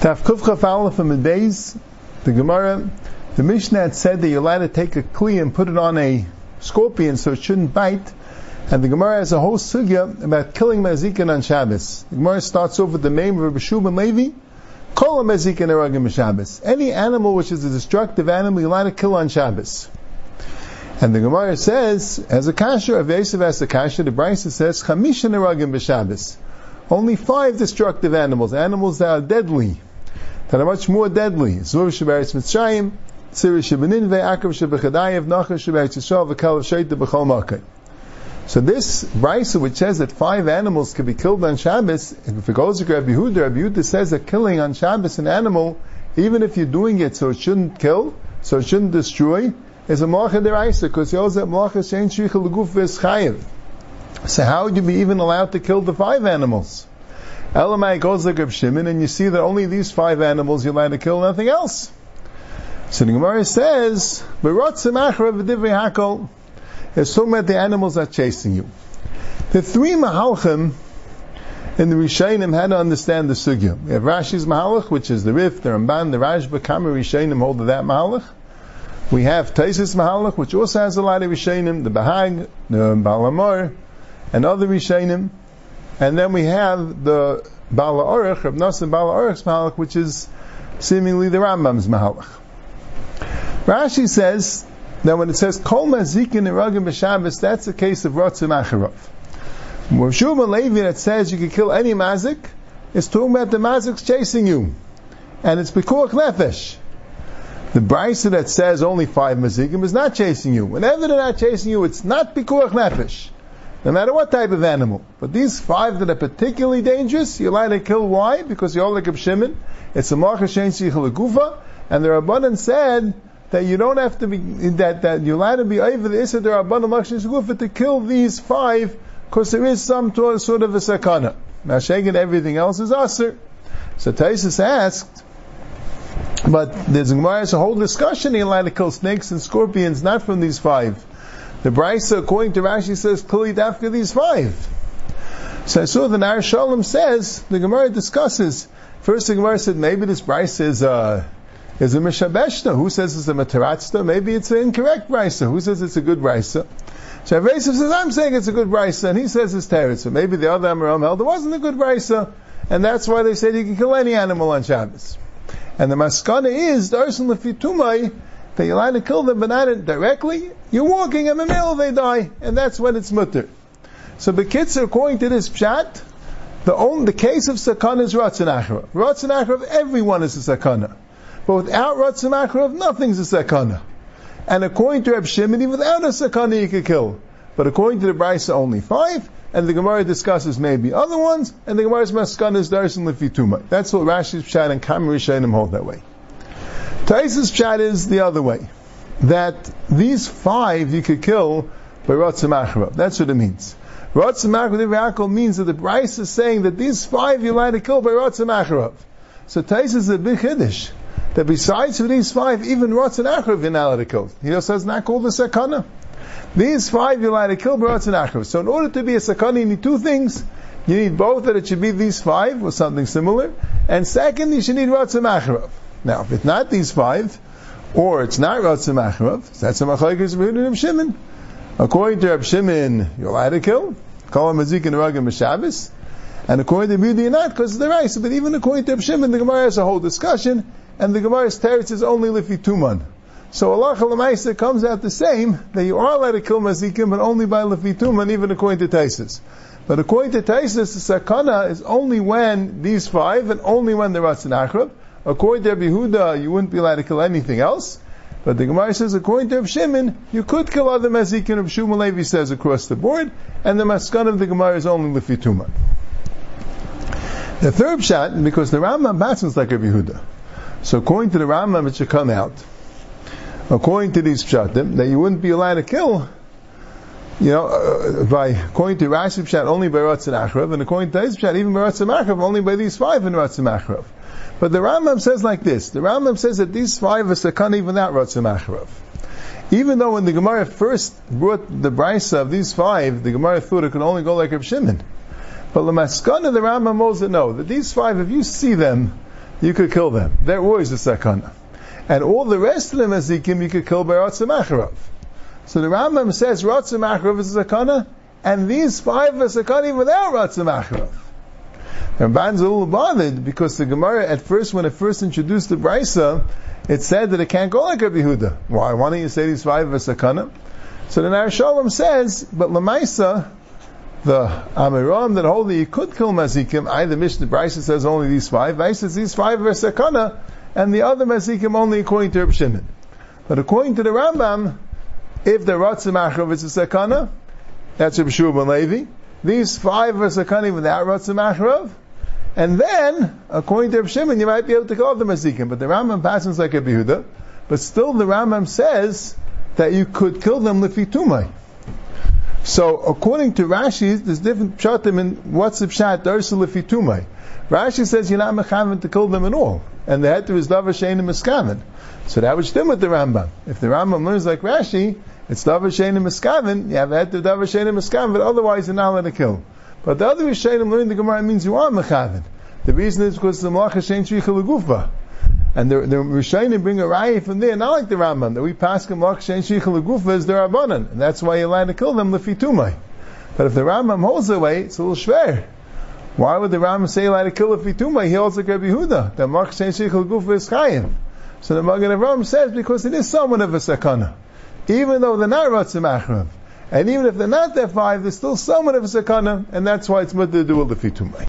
Taf Kufcha Aleph and the Gemara, the Mishnah said that you're allowed to take a kli and put it on a scorpion so it shouldn't bite. And the Gemara has a whole sugya about killing mazikin on Shabbos. The Gemara starts off with the name of Rabbi Shub Levi, Kol mazikin eragim Shabbos. Any animal which is a destructive animal, you're allowed to kill on Shabbos. And the Gemara says, as a kasher, Avesiv as a kasher, the Brisa says, Chamishan eragim b'Shabbos. Only five destructive animals, animals that are deadly that are much more deadly. Zur Sheberetz Mitzrayim, Siri Shebeninve, Akav Shebechadayev, Nachar Sheberetz Yisrael, V'kalav Sheita B'chol Makai. So this brisa, which says that five animals can be killed on Shabbos, if it goes to Rabbi Yehuda, Rabbi Yehuda says that killing on Shabbos an animal, even if you're doing it so it shouldn't kill, so it shouldn't destroy, is a malacha deraisa, because he knows that malacha shein shricha l'guf v'eschayev. So how would you be even allowed to kill the five animals? Elamai goes like Reb Shimon, and you see that only these five animals you're allowed to kill, nothing else. So the Gemara says, talking about the animals that are chasing you. The three mahalchim in the Rishonim had to understand the sugya. We have Rashi's mahalach, which is the Rif, the Ramban, the Rashba, Kamer Rishonim hold of that mahalach. We have Taisis mahalach, which also has a lot of Rishonim, the Bahag, the Balamor, and other Rishonim. And then we have the Bala Orech, Rab Nassim Bala Orech's Mahalach, which is seemingly the Rambam's Mahalach. Rashi says that when it says Kol Mazikin Iragim B'Shabbos, that's the case of Ratzim Acharov. Shuma Levi that says you can kill any mazik, is talking about the mazik's chasing you. And it's Pekuach Nefesh. The brisa that says only five mazikim is not chasing you. Whenever they're not chasing you, it's not Pekuach Nefesh no matter what type of animal. But these five that are particularly dangerous, you're allowed to kill. Why? Because you're like a Shimon. It's a Marcha Gufa, and the Rabbanan said that you don't have to be that that you're allowed to be over the Issa the Rabbanan Marcha Gufa to kill these five because there is some sort of a sakana. Now, shaking everything else is aser. So Taisus asked, but there's a whole discussion. You're allowed to kill snakes and scorpions, not from these five. The Brisa, according to Rashi, says clearly after these five. So I saw the Nar Shalom says, the Gemara discusses, first the Gemara said maybe this Brisa is a, is a Mishabeshta. Who says it's a Mataratzta? Maybe it's an incorrect Brisa. Who says it's a good Brisa? So Avesiv says, I'm saying it's a good Brisa, and he says it's Teretz. Maybe the other Amaram held it wasn't a good Brisa, and that's why they said you can kill any animal on Shabbos. And the Maskana is, the Arson Lefitumai, that you're allowed to kill them, but not directly. You're walking in the middle, they die, and that's when it's mutter. So the kids, are according to this pshat, the only, the case of sakana is ratzon. Ratzon achrav, everyone is a sakana. But without ratzon achrav, nothing's a sakana. And according to Reb Shimon, without a sakana you could kill. But according to the Brisa, only five, and the Gemara discusses maybe other ones, and the Gemara's maskana is darsin lefituma. That's what Rashi's pshat and Kamri Shainim hold that way. Taisus chat is the other way. That these five you could kill by Ratzim. That's what it means. Ratzim means that the Brisa is saying that these five you're allowed to kill by Ratzim. So Taisus is a big Kiddush. That besides these five, even Ratzim you're not allowed to kill. He also says not called the Sakana. These five you're allowed to kill by Ratzim. So in order to be a Sakana, you need two things. You need both that it should be these five or something similar. And second, you should need Ratzim. Now, if it's not these five, or it's not Ratzim Achrav, that's a Machlaikis Reb Shimon. According to Reb Shimon, you're allowed to kill. Call him Mazik and Ragam Shabbos. And according to Budi, you're not, because of the rice. But even according to Reb Shimon, the Gemara has a whole discussion, and the Gemara's teretz is only Lifi Tuman. So Allah Lamaisa comes out the same, that you are allowed to kill Mazikim, but only by Lifi Tuman, even according to Taisis. But according to Taisis, the sakana is only when these five, and only when the Ratzin Achrav. According to Rabbi Huda, you wouldn't be allowed to kill anything else. But the Gemara says, according to Shimon, you could kill other mazikin. Shmuel Levi says across the board, and the maskan of the Gemara is only lefituma. The third shot, because the Rambam Batson like Rabbi Huda. So according to the Rambam, it should come out. According to these pshatim, that you wouldn't be allowed to kill, you know, uh, by according to Rashi pshat only by Ratzin Achrav, and according to his pshat even by Ratzin Achrav only by these five in Ratzin Achrav. But the Rambam says like this. The Rambam says that these five are sakana even without Ratzim Acharav. Even though when the Gemara first brought the brisa of these five, the Gemara thought it could only go like Rav Shimon. But the Maskana, the Rambam knows that no, that these five, if you see them, you could kill them. They're always a sakana. And all the rest of the mazikim you could kill by Ratzim So the Rambam says Ratzim Acharov is a sakana, and these five are sakana without Ratzim Acharov. Ramban's a little bothered because the Gemara at first, when it first introduced the Brisa, it said that it can't go like Rabbi Yehuda. Why? Why don't you say these five are sakana? So the Narashalim says, but Lamaisa, the Amiram that hold you could kill Mazikim, either Mishnah Brisa says only these five, Brisa says these five are sakana, and the other Mazikim only according to Reb Shimon. But according to the Rambam, if the Ratzim Achrav is a sakana, that's Reb Shua ben Levi. These five are sakana without Ratzim Achrav, and then, according to Reb Shimon, you might be able to call them Mazikim. But the Rambam passes like a Behuda, but still the Rambam says that you could kill them lifitumai. So according to Rashi, there's different pshatim in what's the pshat darsa lifitumai. Rashi says you're not mechavan to kill them at all, and the heter is davar shein miskaven. So that would stem with the Rambam. If the Rambam learns like Rashi, it's davar shein miskaven. You have the heter davar shein miskaven, but otherwise you're not allowed to kill. But the other Rishonim learning the Gemara means you are mechaven. The reason is because the malacha shein shricha legufa. And the, the Rishonim bring a raya from there, not like the Rambam, that we pass them Lach Shein Shichel Gufa is their Rabbanan, and that's why you're allowed to kill them Lefitumai. But if the Rambam holds the way, it's a little schwer. Why would the Rambam say allowed to kill Lefitumai? He holds like Rabbi Huda, that Lach Shein Shichel Gufa is Chayim. So the Magen Avraham says because it is somewhat of a sakana. Even though they're not Ratzim Achrav. And even if they're not there five, they're still somewhat of a sakana, and that's why it's mutter to do a Lefitumai.